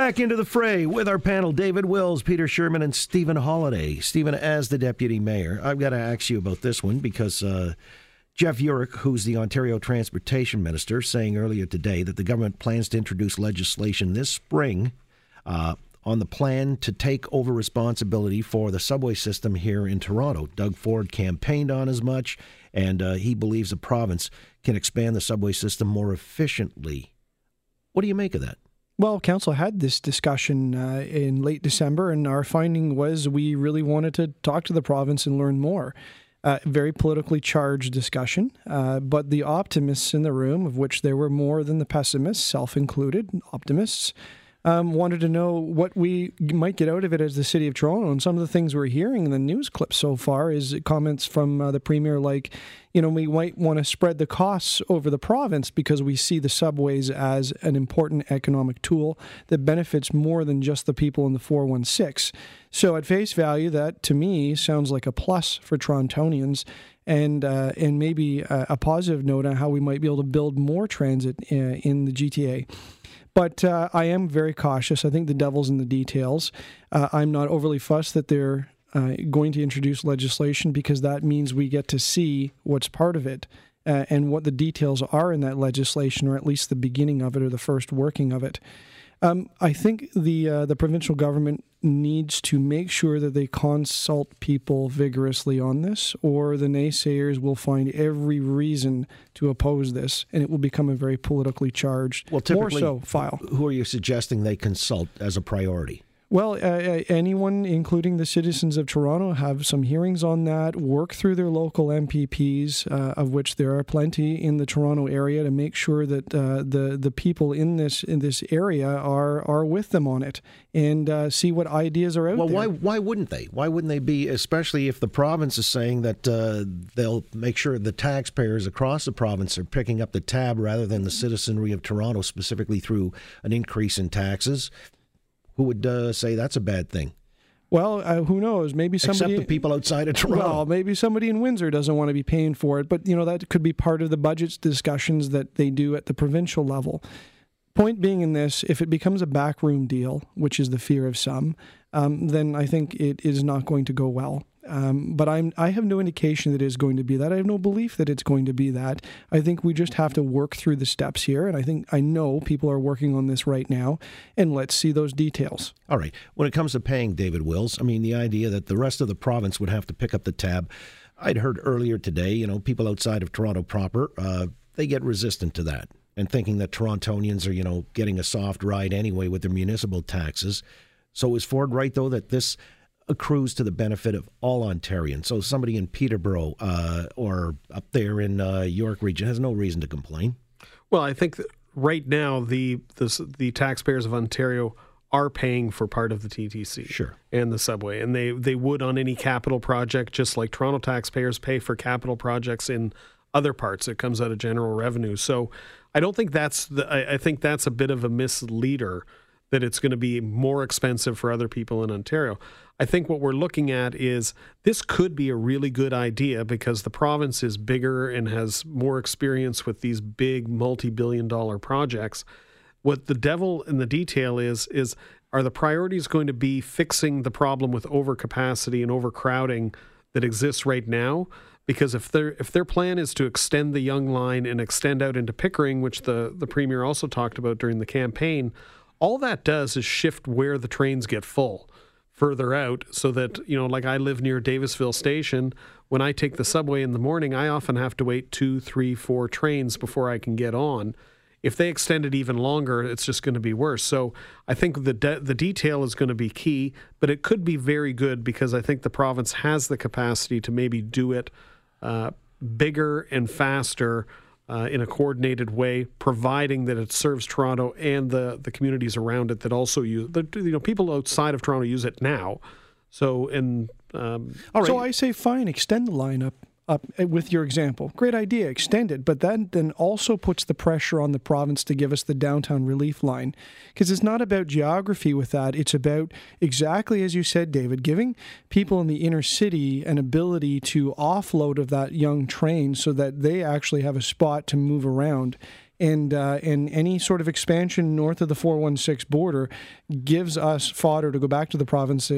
Back into the fray with our panel David Wills, Peter Shurman, and Stephen Holyday. Stephen, as the deputy mayor, I've got to ask you about this one because uh, Jeff Yurek, who's the Ontario Transportation Minister, saying earlier today that the government plans to introduce legislation this spring uh, on the plan to take over responsibility for the subway system here in Toronto. Doug Ford campaigned on as much, and uh, he believes the province can expand the subway system more efficiently. What do you make of that? Well, council had this discussion uh, in late December, and our finding was we really wanted to talk to the province and learn more. Uh, very politically charged discussion, uh, but the optimists in the room, of which there were more than the pessimists, self included, optimists, um, wanted to know what we might get out of it as the city of Toronto. And some of the things we're hearing in the news clips so far is comments from uh, the premier like, you know, we might want to spread the costs over the province because we see the subways as an important economic tool that benefits more than just the people in the 416. So at face value, that to me sounds like a plus for Torontonians and uh, and maybe a, a, positive note on how we might be able to build more transit uh, in the GTA. But uh, I am very cautious. I think the devil's in the details. Uh, I'm not overly fussed that they're uh, going to introduce legislation because that means we get to see what's part of it uh, and what the details are in that legislation, or at least the beginning of it or the first working of it. Um, I think the uh, the provincial government needs to make sure that they consult people vigorously on this, or the naysayers will find every reason to oppose this, and it will become a very politically charged, well, more so file. Who are you suggesting they consult as a priority? Well, uh, uh, anyone, including the citizens of Toronto, have some hearings on that. Work through their local MPPs, uh, of which there are plenty in the Toronto area, to make sure that uh, the the people in this in this area are are with them on it, and uh, see what ideas are out well, there. Well, why why wouldn't they? Why wouldn't they be? Especially if the province is saying that uh, they'll make sure the taxpayers across the province are picking up the tab rather than the citizenry of Toronto, specifically through an increase in taxes who would uh, say that's a bad thing? Well, uh, who knows? Maybe somebody. Except the people outside of Toronto. Well, maybe somebody in Windsor doesn't want to be paying for it, but you know that could be part of the budget discussions that they do at the provincial level. Point being in this, if it becomes a backroom deal, which is the fear of some, um, then I think it is not going to go well. Um, but I'm I have no indication that it is going to be that. I have no belief that it's going to be that. I think we just have to work through the steps here, and I think I know people are working on this right now. And let's see those details. All right. When it comes to paying David Wills, I mean the idea that the rest of the province would have to pick up the tab. I'd heard earlier today, you know, people outside of Toronto proper, uh, they get resistant to that and thinking that Torontonians are, you know, getting a soft ride anyway with their municipal taxes. So is Ford right though that this accrues to the benefit of all Ontarians. So somebody in Peterborough uh, or up there in uh, York region has no reason to complain. Well, I think right now the, the the taxpayers of Ontario are paying for part of the TTC sure. and the subway, and they they would on any capital project, just like Toronto taxpayers pay for capital projects in other parts. It comes out of general revenue. So I don't think that's the. I, I think that's a bit of a misleader that it's going to be more expensive for other people in Ontario. I think what we're looking at is this could be a really good idea because the province is bigger and has more experience with these big multi-billion dollar projects. What the devil in the detail is is are the priorities going to be fixing the problem with overcapacity and overcrowding that exists right now? Because if their if their plan is to extend the Yonge line and extend out into Pickering, which the, the premier also talked about during the campaign, all that does is shift where the trains get full further out so that, you know, like I live near Davisville Station. When I take the subway in the morning, I often have to wait two, three, four trains before I can get on. If they extend it even longer, it's just going to be worse. So I think the de- the detail is going to be key, but it could be very good because I think the province has the capacity to maybe do it uh, bigger and faster uh, in a coordinated way, providing that it serves Toronto and the, the communities around it that also use the you know people outside of Toronto use it now. So and um, so I say fine, extend the lineup up uh, with your example. Great idea, extend it, but that then also puts the pressure on the province to give us the downtown relief line. Because it's not about geography with that, it's about exactly as you said, David, giving people in the inner city an ability to offload of that Yonge train so that they actually have a spot to move around and uh, and any sort of expansion north of the 416 border gives us fodder to go back to the province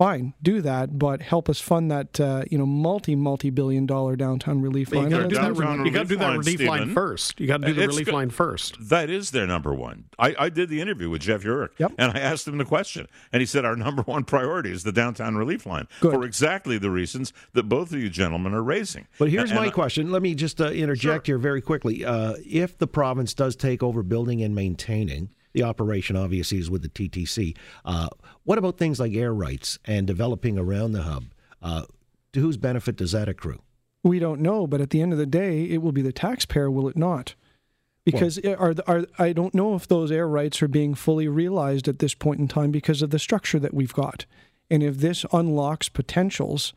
fine, do that, but help us fund that uh, you know multi multi billion dollar downtown relief line. You got to do that, you gotta do that relief line first. You got to do the relief line first. That is their number one. I, I did the interview with Jeff Yurek, yep. and I asked him the question, and he said our number one priority is the downtown relief line Good. for exactly the reasons that both of you gentlemen are raising. But here's and, my and question. Let me just uh, interject sure. here very quickly. Uh, if the province does take over building and maintaining the operation obviously is with the TTC. Uh, what about things like air rights and developing around the hub? Uh, to whose benefit does that accrue? We don't know, but at the end of the day, it will be the taxpayer, will it not? Because well, are, are I don't know if those air rights are being fully realized at this point in time because of the structure that we've got. And if this unlocks potentials,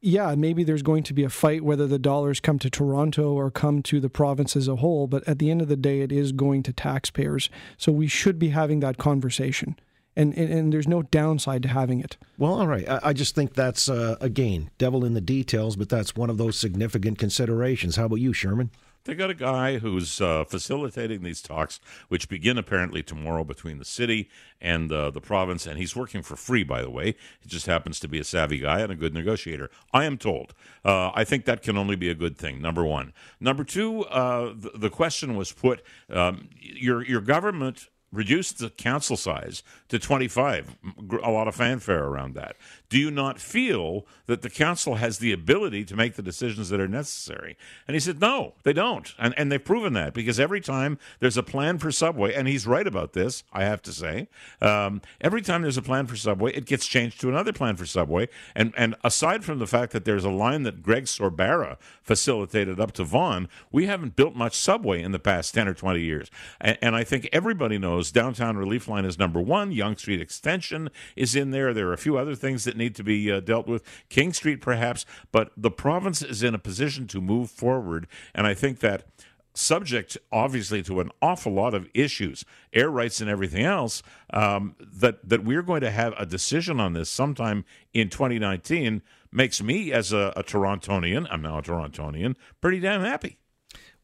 yeah, maybe there's going to be a fight whether the dollars come to Toronto or come to the province as a whole, but at the end of the day, it is going to taxpayers. So we should be having that conversation. And, and, and there's no downside to having it. Well, all right. I, I just think that's, uh, again, devil in the details, but that's one of those significant considerations. How about you, Shurman? They got a guy who's uh, facilitating these talks, which begin apparently tomorrow between the city and uh, the province. And he's working for free, by the way. He just happens to be a savvy guy and a good negotiator. I am told. Uh, I think that can only be a good thing. Number one. Number two. Uh, the, the, question was put: um, your your government reduced the council size to 25. A lot of fanfare around that. Do you not feel that the council has the ability to make the decisions that are necessary? And he said, no, they don't. And, and they've proven that because every time there's a plan for Subway, and he's right about this, I have to say, um, every time there's a plan for Subway, it gets changed to another plan for Subway. And, and aside from the fact that there's a line that Greg Sorbara facilitated up to Vaughan, we haven't built much Subway in the past 10 or 20 years. And, and I think everybody knows downtown relief line is number one. Yonge Street Extension is in there. There are a few other things that need to be uh, dealt with. King Street, perhaps, but the province is in a position to move forward. And I think that subject obviously to an awful lot of issues, air rights and everything else, um, that that we're going to have a decision on this sometime in 2019 makes me as a, a Torontonian, I'm now a Torontonian, pretty damn happy.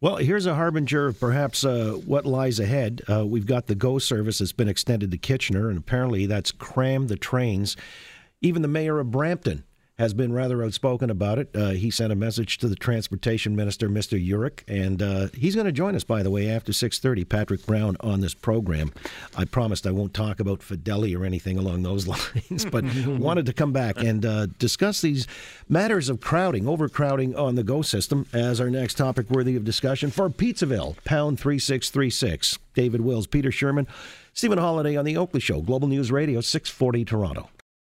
Well, here's a harbinger of perhaps uh, what lies ahead. Uh, we've got the GO service that's been extended to Kitchener, and apparently that's crammed the trains. Even the mayor of Brampton has been rather outspoken about it. Uh, he sent a message to the transportation minister, Mr. Yurek, and uh, he's going to join us, by the way, after 6.30, Patrick Brown, on this program. I promised I won't talk about Fidelity or anything along those lines, but wanted to come back and uh, discuss these matters of crowding, overcrowding on the GO system as our next topic worthy of discussion for Pizzaville, pound 3636. David Wills, Peter Shurman, Stephen Holyday on The Oakley Show, Global News Radio, 640 Toronto.